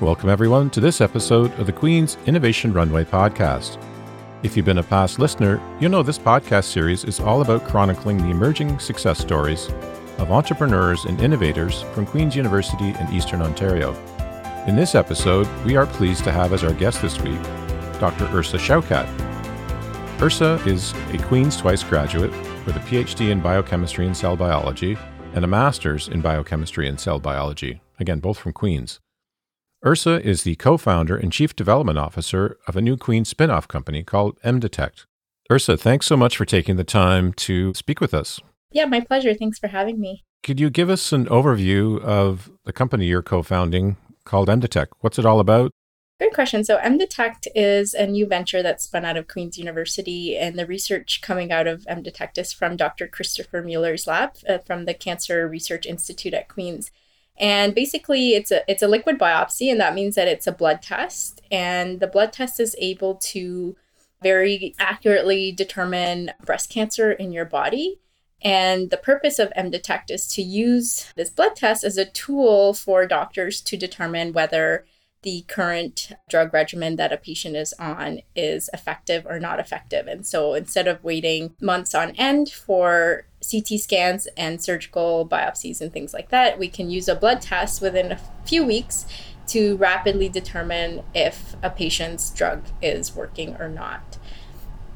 Welcome, everyone, to this episode of the Queen's Innovation Runway podcast. If you've been a past listener, you'll know this podcast series is all about chronicling the emerging success stories of entrepreneurs and innovators from Queen's University in Eastern Ontario. In this episode, we are pleased to have as our guest this week Dr. Irsa Shoukat. Irsa is a Queen's Twice graduate with a PhD in biochemistry and cell biology and a master's in biochemistry and cell biology, again, both from Queen's. Irsa is the co founder and chief development officer of a new Queen spin off company called MDetect. Irsa, thanks so much for taking the time to speak with us. Yeah, my pleasure. Thanks for having me. Could you give us an overview of the company you're co founding called MDetect? What's it all about? Good question. So, MDetect is a new venture that's spun out of Queen's University, and the research coming out of MDetect is from Dr. Christopher Mueller's lab uh, from the Cancer Research Institute at Queen's. And basically, it's a it's a liquid biopsy, and that means that it's a blood test, and the blood test is able to very accurately determine breast cancer in your body. And the purpose of MDetect is to use this blood test as a tool for doctors to determine whether the current drug regimen that a patient is on is effective or not effective. And so instead of waiting months on end for CT scans and surgical biopsies and things like that, we can use a blood test within a few weeks to rapidly determine if a patient's drug is working or not.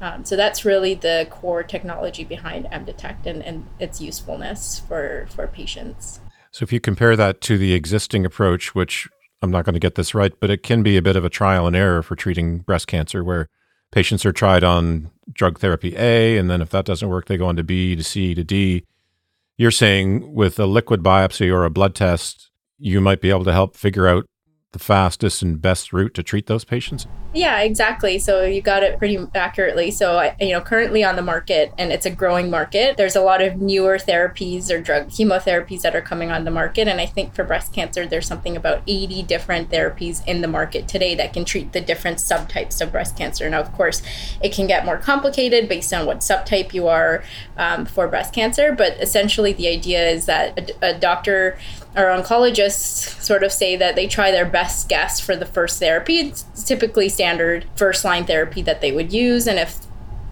Um, so that's really the core technology behind MDetect and, and its usefulness for, for patients. So if you compare that to the existing approach, which I'm not going to get this right, but it can be a bit of a trial and error for treating breast cancer where patients are tried on drug therapy A, and then if that doesn't work, they go on to B to C to D. You're saying with a liquid biopsy or a blood test, you might be able to help figure out the fastest and best route to treat those patients? Yeah, exactly. So you got it pretty accurately. So, you know, currently on the market, and it's a growing market, there's a lot of newer therapies or drug chemotherapies that are coming on the market. And I think for breast cancer, there's something about 80 different therapies in the market today that can treat the different subtypes of breast cancer. Now, of course, it can get more complicated based on what subtype you are um, for breast cancer. But essentially, the idea is that a, a doctor our oncologists sort of say that they try their best guess for the first therapy. It's typically standard first line therapy that they would use. And if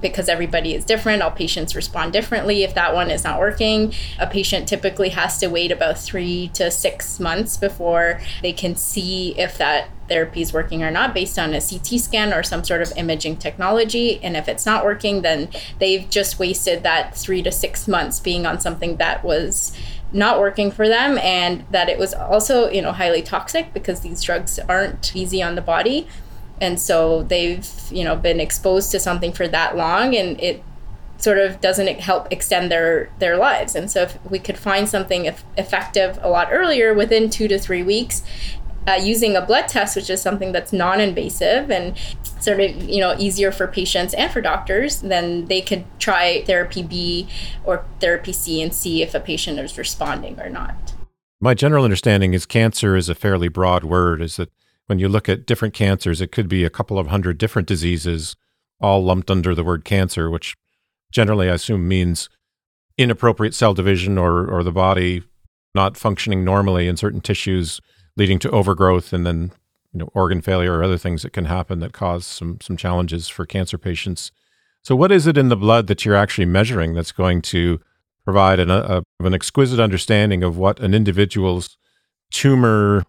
because everybody is different, all patients respond differently. If that one is not working, a patient typically has to wait about three to six months before they can see if that therapy is working or not based on a CT scan or some sort of imaging technology. And if it's not working, then they've just wasted that three to six months being on something that was not working for them and that it was also you know highly toxic because these drugs aren't easy on the body. And so they've you know been exposed to something for that long and it sort of doesn't help extend their their lives. And so if we could find something effective a lot earlier within two to three weeks uh, using a blood test, which is something that's non-invasive and sort of you know easier for patients and for doctors, then they could try therapy B or therapy C and see if a patient is responding or not. My general understanding is cancer is a fairly broad word. Is that when you look at different cancers, it could be a couple of hundred different diseases, all lumped under the word cancer, which generally I assume means inappropriate cell division or or the body not functioning normally in certain tissues leading to overgrowth and then you know organ failure or other things that can happen that cause some some challenges for cancer patients. So, what is it in the blood that you're actually measuring that's going to provide an, a, an exquisite understanding of what an individual's tumor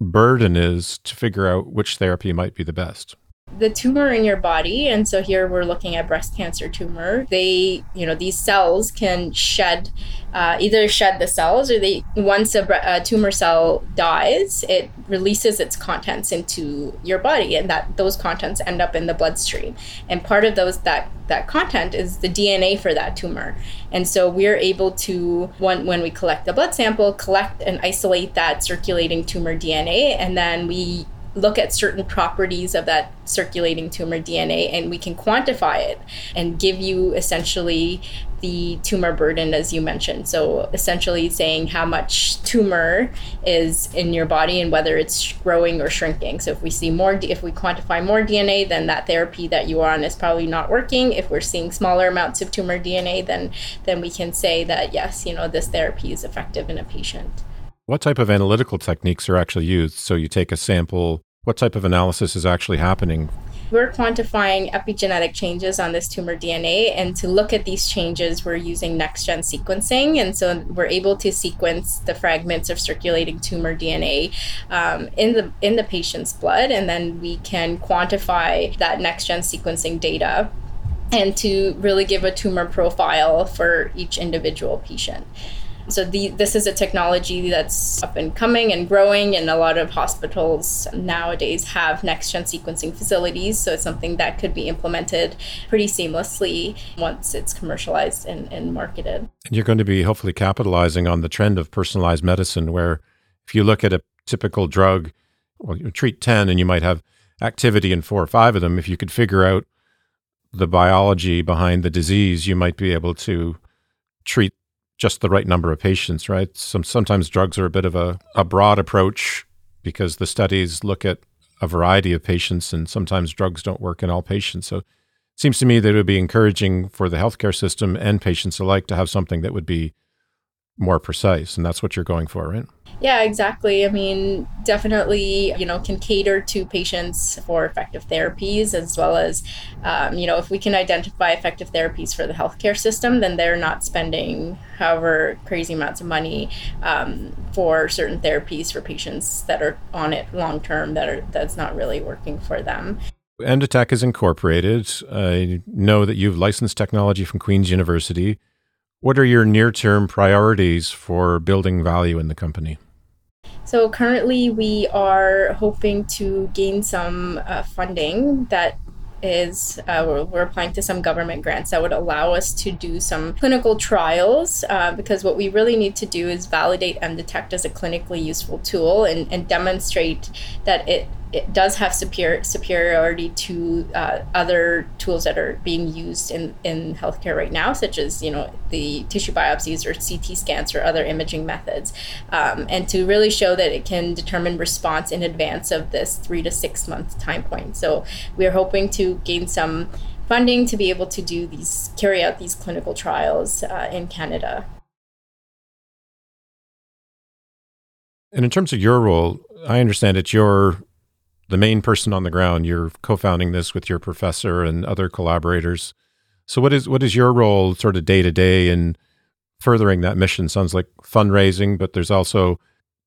burden is to figure out which therapy might be the best? The tumor in your body and so here we're looking at breast cancer tumor they you know these cells can shed uh, either shed the cells or they once a, a, tumor cell dies it releases its contents into your body and that those contents end up in the bloodstream. And part of those that that content is the dna for that tumor. And so we're able to when, when we collect the blood sample collect and isolate that circulating tumor dna and then we look at certain properties of that circulating tumor DNA and we can quantify it and give you essentially the tumor burden as you mentioned. So essentially saying how much tumor is in your body and whether it's growing or shrinking. So if we see more if we quantify more DNA then that therapy that you are on is probably not working. If we're seeing smaller amounts of tumor DNA then then we can say that yes, you know this therapy is effective in a patient. What type of analytical techniques are actually used? So you take a sample, what type of analysis is actually happening? We're quantifying epigenetic changes on this tumor DNA, and to look at these changes, we're using next gen sequencing. And so we're able to sequence the fragments of circulating tumor DNA um, in the in the patient's blood, and then we can quantify that next gen sequencing data and to really give a tumor profile for each individual patient. So the, this is a technology that's up and coming and growing, and a lot of hospitals nowadays have next gen sequencing facilities. So it's something that could be implemented pretty seamlessly once it's commercialized and, and marketed. And you're going to be hopefully capitalizing on the trend of personalized medicine, where if you look at a typical drug, well, you treat 10 and you might have activity in four or five of them. If you could figure out the biology behind the disease, you might be able to treat just the right number of patients, right? Some sometimes drugs are a bit of a, a broad approach because the studies look at a variety of patients and sometimes drugs don't work in all patients. So it seems to me that it would be encouraging for the healthcare system and patients alike to have something that would be more precise. And that's what you're going for, right? Yeah, exactly. I mean, definitely, you know, can cater to patients for effective therapies as well as, um, you know, if we can identify effective therapies for the healthcare system, then they're not spending however crazy amounts of money um, for certain therapies for patients that are on it long term that are that's not really working for them. mDetect is incorporated. I know that you've licensed technology from Queen's University. What are your near term priorities for building value in the company? So currently, we are hoping to gain some uh, funding that is uh, we're, we're, applying to some government grants that would allow us to do some clinical trials uh, because what we really need to do is validate mDetect as a clinically useful tool and, and demonstrate that it it does have superior superiority to uh, other tools that are being used in, in healthcare right now, such as you know the tissue biopsies or CT scans or other imaging methods, um, and to really show that it can determine response in advance of this three to six month time point. So we are hoping to gain some funding to be able to do these carry out these clinical trials uh, in Canada. And in terms of your role, I understand it's your the main person on the ground. You're co-founding this with your professor and other collaborators. So what is what is your role sort of day to day in furthering that mission? Sounds like fundraising, but there's also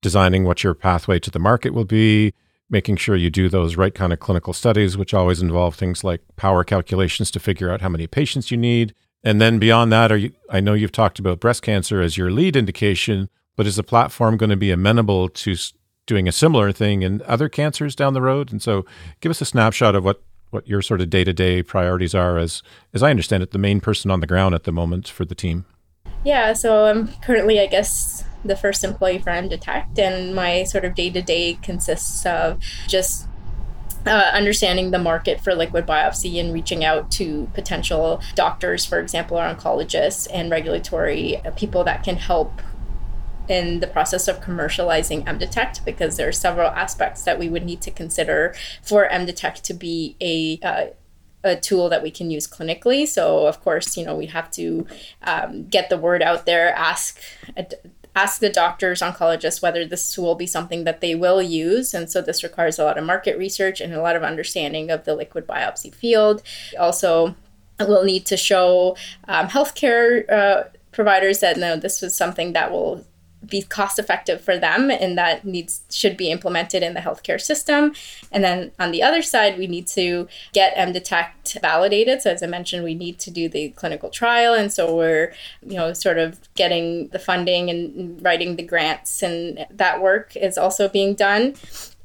designing what your pathway to the market will be, making sure you do those right kind of clinical studies, which always involve things like power calculations to figure out how many patients you need. And then beyond that, are you, I know you've talked about breast cancer as your lead indication, but is the platform going to be amenable to doing a similar thing in other cancers down the road. And so, give us a snapshot of what what your sort of day to day priorities are, as as I understand it, the main person on the ground at the moment for the team. Yeah, so I'm currently, I guess, the first employee for mDetect, and my sort of day to day consists of just uh, understanding the market for liquid biopsy and reaching out to potential doctors, for example, or oncologists and regulatory people that can help in the process of commercializing mDetect because there are several aspects that we would need to consider for mDetect to be a uh, a tool that we can use clinically. So, of course, you know, we have to um, get the word out there, ask ask the doctors, oncologists, whether this will be something that they will use. And so, this requires a lot of market research and a lot of understanding of the liquid biopsy field. Also, we'll need to show um, healthcare. Uh, providers that no, this was something that will be cost effective for them and that needs should be implemented in the healthcare system. And then on the other side we need to get mDetect validated. So as i mentioned we need to do the clinical trial. And so we're you know sort of getting the funding and writing the grants and that work is also being done.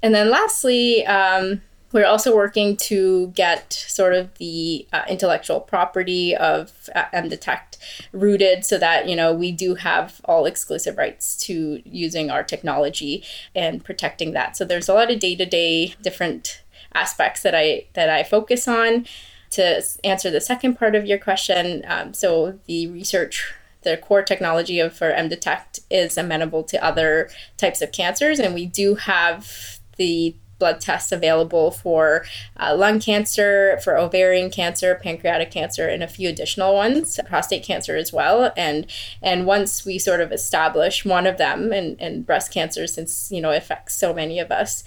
And then lastly um, we're also working to get sort of the uh, intellectual property of uh, mDetect rooted so that, you know, we do have all exclusive rights to using our technology and protecting that. So there's a lot of day-to-day different aspects that I that I focus on. To answer the second part of your question, um, so the research the core technology of for mDetect is amenable to other types of cancers, and we do have the blood tests available for uh, lung cancer, for ovarian cancer, pancreatic cancer, and a few additional ones, prostate cancer as well. And and once we sort of establish one of them, and, and breast cancer, since you know it affects so many of us,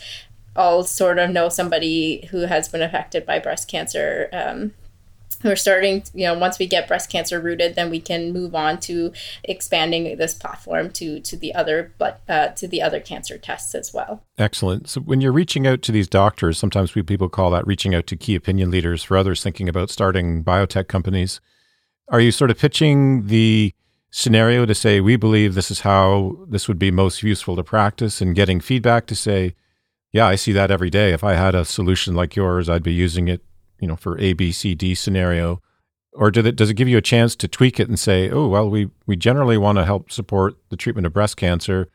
all sort of know somebody who has been affected by breast cancer. Um, we're starting you know once we get breast cancer rooted then we can move on to expanding this platform to to the other but uh, to the other cancer tests as well. Excellent. So when you're reaching out to these doctors sometimes we people call that reaching out to key opinion leaders. For others thinking about starting biotech companies are you sort of pitching the scenario to say we believe this is how this would be most useful to practice and getting feedback to say yeah i see that every day. If i had a solution like yours i'd be using it you know, for A, B, C, D scenario? Or it, does it give you a chance to tweak it and say, oh, well, we, we generally want to help support the treatment of breast cancer,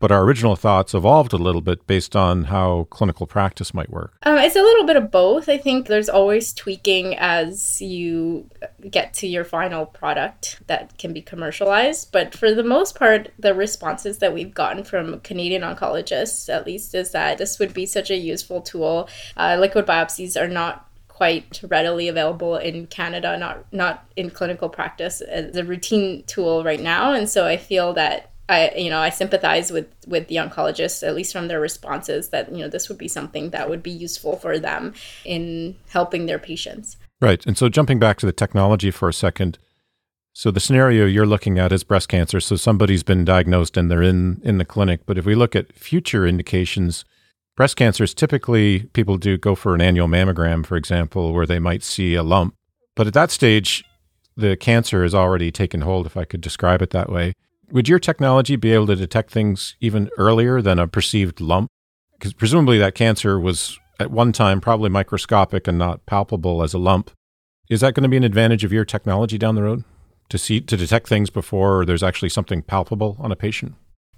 but our original thoughts evolved a little bit based on how clinical practice might work? Um, it's a little bit of both. I think there's always tweaking as you get to your final product that can be commercialized. But for the most part, the responses that we've gotten from Canadian oncologists, at least, is that this would be such a useful tool. Uh, liquid biopsies are not quite readily available in Canada, not not in clinical practice as a routine tool right now. And so I feel that I you know I sympathize with with the oncologists at least from their responses that you know this would be something that would be useful for them in helping their patients. Right. And so jumping back to the technology for a second. So the scenario you're looking at is breast cancer. So somebody's been diagnosed and they're in in the clinic, but if we look at future indications Breast cancer is typically people do go for an annual mammogram, for example, where they might see a lump. But at that stage, the cancer has already taken hold, if I could describe it that way. Would your technology be able to detect things even earlier than a perceived lump? Because presumably that cancer was at one time probably microscopic and not palpable as a lump. Is that going to be an advantage of your technology down the road to see to detect things before there's actually something palpable on a patient?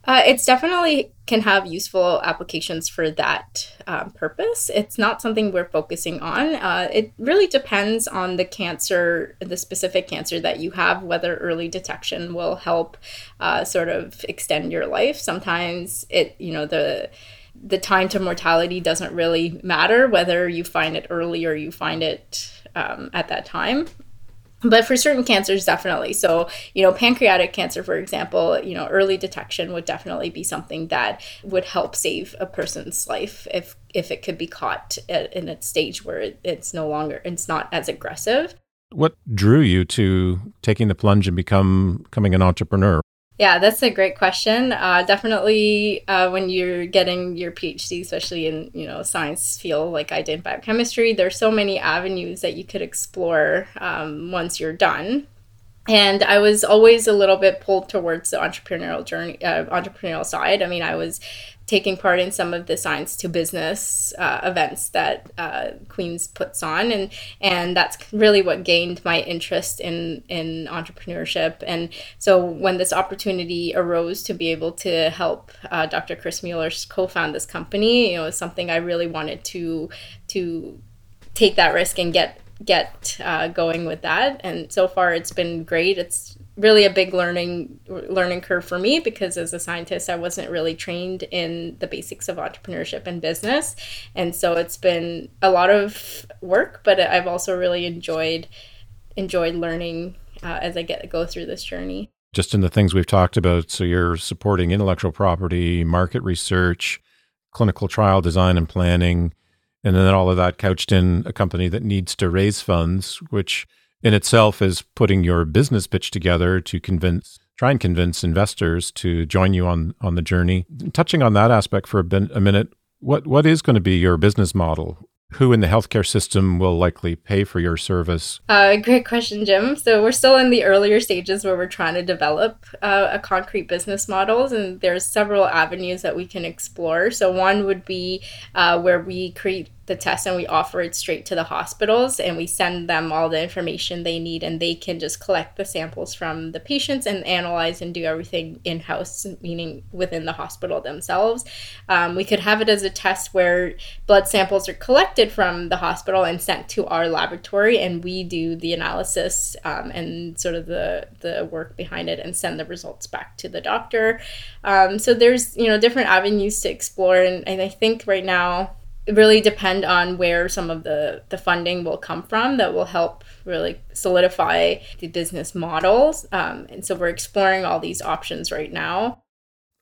Uh, it's definitely can have useful applications for that um, purpose. It's not something we're focusing on. Uh, it really depends on the cancer, the specific cancer that you have, whether early detection will help uh, sort of extend your life. Sometimes it, you know, the the time to mortality doesn't really matter whether you find it early or you find it um, at that time but for certain cancers definitely. So you know pancreatic cancer for example you know early detection would definitely be something that would help save a person's life if if it could be caught at, in a stage where it's no longer it's not as aggressive. What drew you to taking the plunge and become becoming an entrepreneur yeah, that's a great question. Uh, definitely, uh, when you're getting your PhD, especially in you know science field like I did biochemistry, there's so many avenues that you could explore um, once you're done and I was always a little bit pulled towards the entrepreneurial journey, uh, entrepreneurial side. I mean, I was taking part in some of the science to business uh, events that uh, Queens puts on, and and that's really what gained my interest in in entrepreneurship. And so when this opportunity arose to be able to help uh, Dr. Chris Mueller co-found this company, you know, was something I really wanted to to take that risk and get get uh, going with that. And so far, it's been great. It's really a big learning learning curve for me because as a scientist, I wasn't really trained in the basics of entrepreneurship and business, and so it's been a lot of work. But I've also really enjoyed enjoyed learning uh, as I get go through this journey. Just in the things we've talked about, so you're supporting intellectual property, market research, clinical trial design and planning and then all of that couched in a company that needs to raise funds, which in itself is putting your business pitch together to convince try and convince investors to join you on on the journey. Touching on that aspect for a, bin, a minute, what what is going to be your business model? who in the healthcare system will likely pay for your service? Uh, great question, Jim. So we're still in the earlier stages where we're trying to develop uh, a concrete business models, and there's several avenues that we can explore. So one would be uh, where we create the test and we offer it straight to the hospitals and we send them all the information they need and they can just collect the samples from the patients and analyze and do everything in house, meaning within the hospital themselves. Um, we could have it as a test where blood samples are collected from the hospital and sent to our laboratory and we do the analysis um, and sort of the, the work behind it and send the results back to the doctor. Um, so there's, you know, different avenues to explore and, and I think right now really depend on where some of the the funding will come from that will help really solidify the business models um, and so we're exploring all these options right now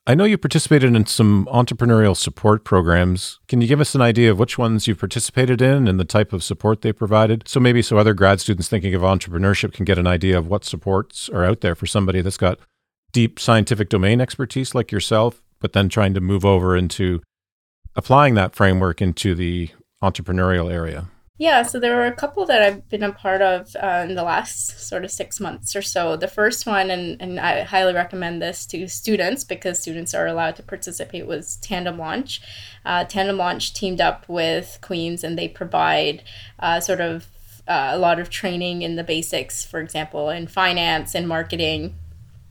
I know you participated in some entrepreneurial support programs. Can you give us an idea of which ones you've participated in and the type of support they provided? So maybe so other grad students thinking of entrepreneurship can get an idea of what supports are out there for somebody that's got deep scientific domain expertise like yourself, but then trying to move over into applying that framework into the entrepreneurial area. Yeah, so there were a couple that I've been a part of uh, in the last sort of six months or so. The first one, and, and I highly recommend this to students because students are allowed to participate, was Tandem Launch. Uh, Tandem Launch teamed up with Queen's and they provide uh, sort of uh, a lot of training in the basics, for example, in finance and marketing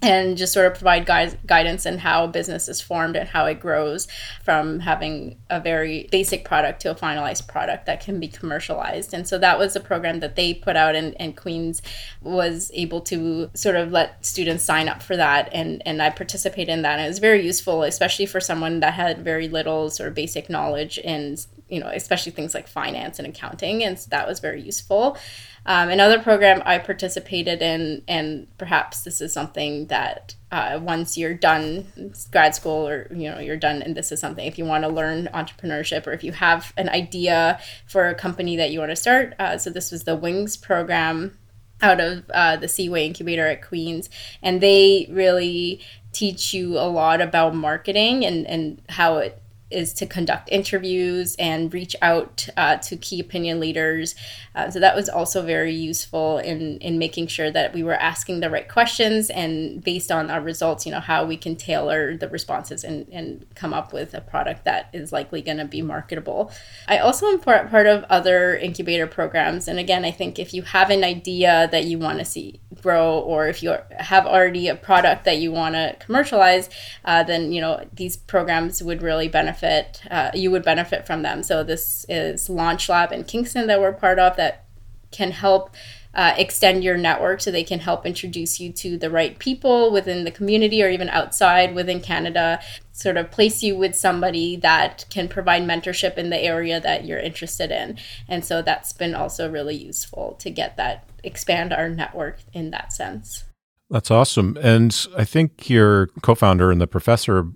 and just sort of provide guide, guidance in how a business is formed and how it grows from having a very basic product to a finalized product that can be commercialized. And so that was a program that they put out, and, and Queens was able to sort of let students sign up for that. And, and I participated in that. And it was very useful, especially for someone that had very little sort of basic knowledge in, you know, especially things like finance and accounting. And so that was very useful. Um, another program I participated in, and perhaps this is something that uh, once you're done grad school or you know you're done, and this is something if you want to learn entrepreneurship or if you have an idea for a company that you want to start. Uh, so this was the Wings program out of uh, the Seaway Incubator at Queens, and they really teach you a lot about marketing and and how it is to conduct interviews and reach out uh, to key opinion leaders. Uh, so that was also very useful in in making sure that we were asking the right questions and based on our results, you know, how we can tailor the responses and, and come up with a product that is likely going to be marketable. I also am part, part of other incubator programs. And again, I think if you have an idea that you want to see grow or if you have already a product that you want to commercialize, uh, then, you know, these programs would really benefit benefit, uh, you would benefit from them. So this is Launch Lab in Kingston that we're part of that can help uh, extend your network so they can help introduce you to the right people within the community or even outside within Canada, sort of place you with somebody that can provide mentorship in the area that you're interested in. And so that's been also really useful to get that, expand our network in that sense. That's awesome. And I think your co founder and the professor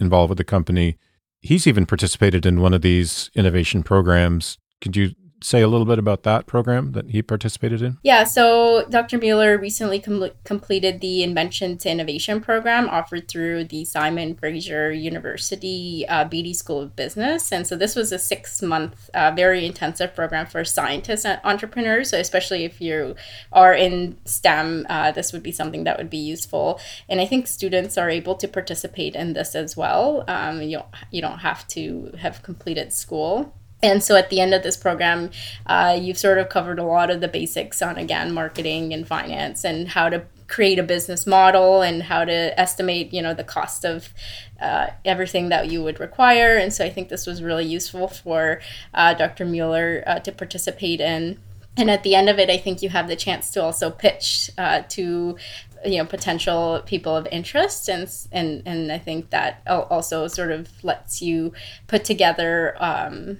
involved with the company he's even participated in one of these innovation programs. Could you say a little bit about that program that he participated in? Yeah, so Dr. Mueller recently com- completed the Invention to Innovation program offered through the Simon Fraser University uh, Beedie School of Business. And so this was a six month, uh, very intensive program for scientists and entrepreneurs. So, especially if you are in STEM, uh, this would be something that would be useful. And I think students are able to participate in this as well. Um, you, don't, you don't have to have completed school. And so at the end of this program, uh, you've sort of covered a lot of the basics on, again, marketing and finance and how to create a business model and how to estimate, you know, the cost of uh, everything that you would require. And so I think this was really useful for uh, Dr. Mueller uh, to participate in. And at the end of it, I think you have the chance to also pitch uh, to you know potential people of interest and and and I think that also sort of lets you put together um,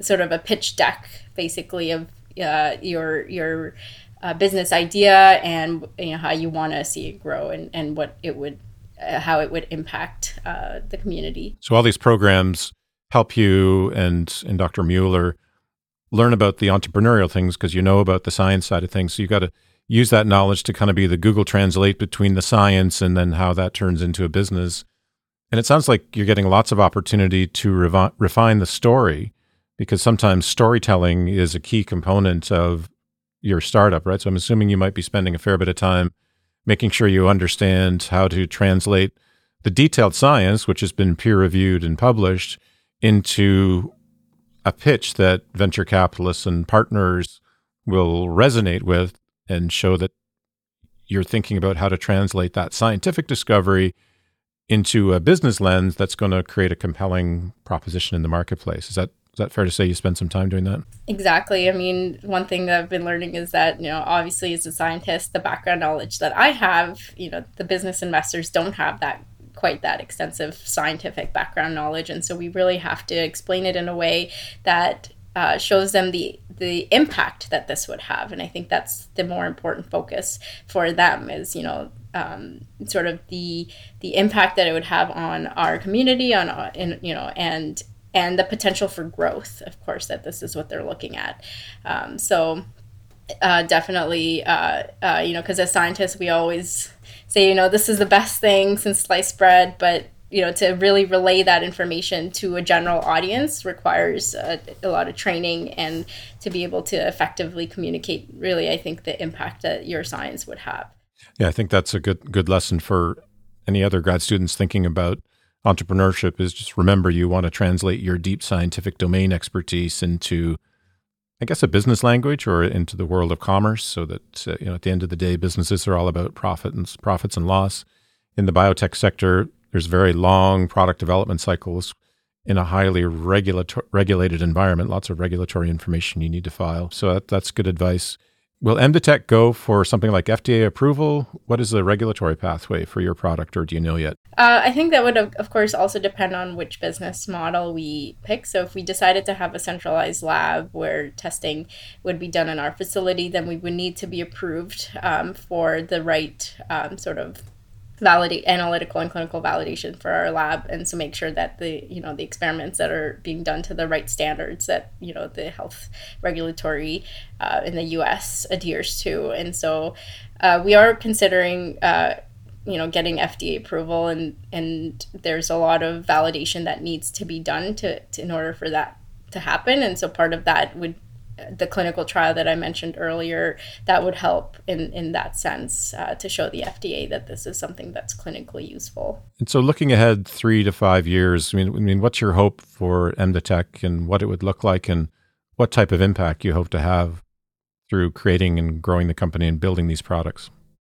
sort of a pitch deck basically of uh, your your uh, business idea and you know how you want to see it grow and, and what it would uh, how it would impact uh, the community. So all these programs help you and and Dr. Mueller learn about the entrepreneurial things because you know about the science side of things. So you got to use that knowledge to kind of be the Google Translate between the science and then how that turns into a business. And it sounds like you're getting lots of opportunity to revi- refine the story because sometimes storytelling is a key component of your startup, right? So I'm assuming you might be spending a fair bit of time making sure you understand how to translate the detailed science, which has been peer reviewed and published, into a pitch that venture capitalists and partners will resonate with and show that you're thinking about how to translate that scientific discovery into a business lens that's going to create a compelling proposition in the marketplace. Is that is that fair to say you spend some time doing that? Exactly. I mean, one thing that I've been learning is that, you know, obviously as a scientist, the background knowledge that I have, you know, the business investors don't have that quite that extensive scientific background knowledge. And so we really have to explain it in a way that uh, shows them the the impact that this would have, and I think that's the more important focus for them is you know um, sort of the the impact that it would have on our community on uh, in, you know and and the potential for growth of course that this is what they're looking at. Um, so uh, definitely uh, uh, you know because as scientists we always say you know this is the best thing since sliced bread but you know to really relay that information to a general audience requires a, a, lot of training and to be able to effectively communicate really i think the impact that your science would have. Yeah i think that's a good good lesson for any other grad students thinking about entrepreneurship is just remember you want to translate your deep scientific domain expertise into i guess a business language or into the world of commerce so that uh, you know at the end of the day businesses are all about profit and profits and loss in the biotech sector there's very long product development cycles in a highly regulator- regulated environment. Lots of regulatory information you need to file. So that, that's good advice. Will MDetect go for something like FDA approval? What is the regulatory pathway for your product, or do you know yet? Uh, I think that would, of course, also depend on which business model we pick. So, if we decided to have a centralized lab where testing would be done in our facility, then we would need to be approved um, for the right um, sort of validate analytical and clinical validation for our lab and so make sure that the you know the experiments that are being done to the right standards that you know the health regulatory uh, in the us adheres to. And so uh, we are considering uh, you know getting fda approval and and there's a lot of validation that needs to be done to, to in order for that to happen. And so part of that would the clinical trial that I mentioned earlier, that would help in, in that sense uh, to show the FDA that this is something that's clinically useful. And so, looking ahead three to five years, I mean, I mean, what's your hope for MDetect and what it would look like, and what type of impact you hope to have through creating and growing the company and building these products?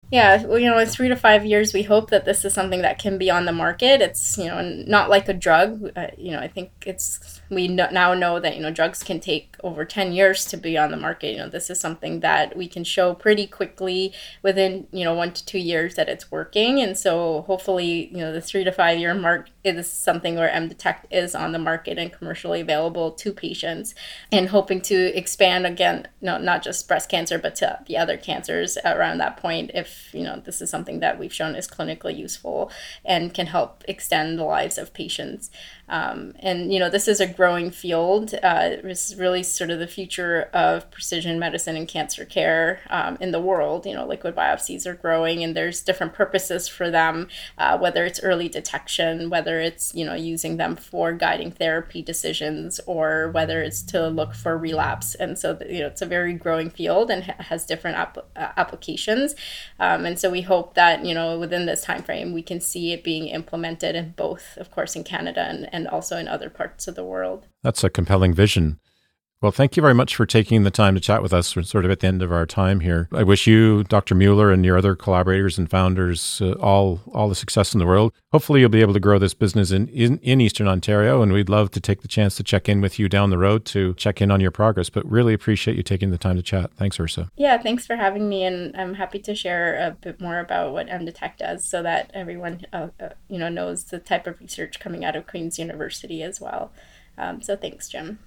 Yeah, well, you know, in three to five years, we hope that this is something that can be on the market. It's you know not like a drug. Uh, you know, I think it's we now know that you know drugs can take over 10 years to be on the market you know this is something that we can show pretty quickly within you know one to two years that it's working and so hopefully you know the three to five year mark is something where MDetect is on the market and commercially available to patients and hoping to expand again no, not just breast cancer but to the other cancers around that point if you know this is something that we've shown is clinically useful and can help extend the lives of patients um, and you know this is a growing field. Uh, it's really sort of the future of precision medicine and cancer care um, in the world. You know, liquid biopsies are growing, and there's different purposes for them. Uh, whether it's early detection, whether it's you know using them for guiding therapy decisions, or whether it's to look for relapse. And so you know it's a very growing field and ha- has different ap- uh, applications. Um, and so we hope that you know within this time frame we can see it being implemented in both, of course, in Canada and and also in other parts of the world. That's a compelling vision. Well, thank you very much for taking the time to chat with us. We're sort of at the end of our time here. I wish you, Dr. Mueller, and your other collaborators and founders uh, all all the success in the world. Hopefully, you'll be able to grow this business in, in, in Eastern Ontario, and we'd love to take the chance to check in with you down the road to check in on your progress. But really appreciate you taking the time to chat. Thanks, Irsa. Yeah, thanks for having me, and I'm happy to share a bit more about what MDetect does, so that everyone uh, uh, you know knows the type of research coming out of Queen's University as well. Um, so thanks, Jim.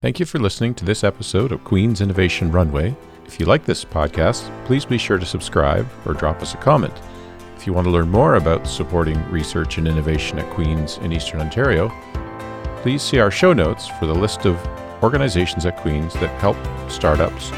Thank you for listening to this episode of Queen's Innovation Runway. If you like this podcast, please be sure to subscribe or drop us a comment. If you want to learn more about supporting research and innovation at Queen's in Eastern Ontario, please see our show notes for the list of organizations at Queen's that help startups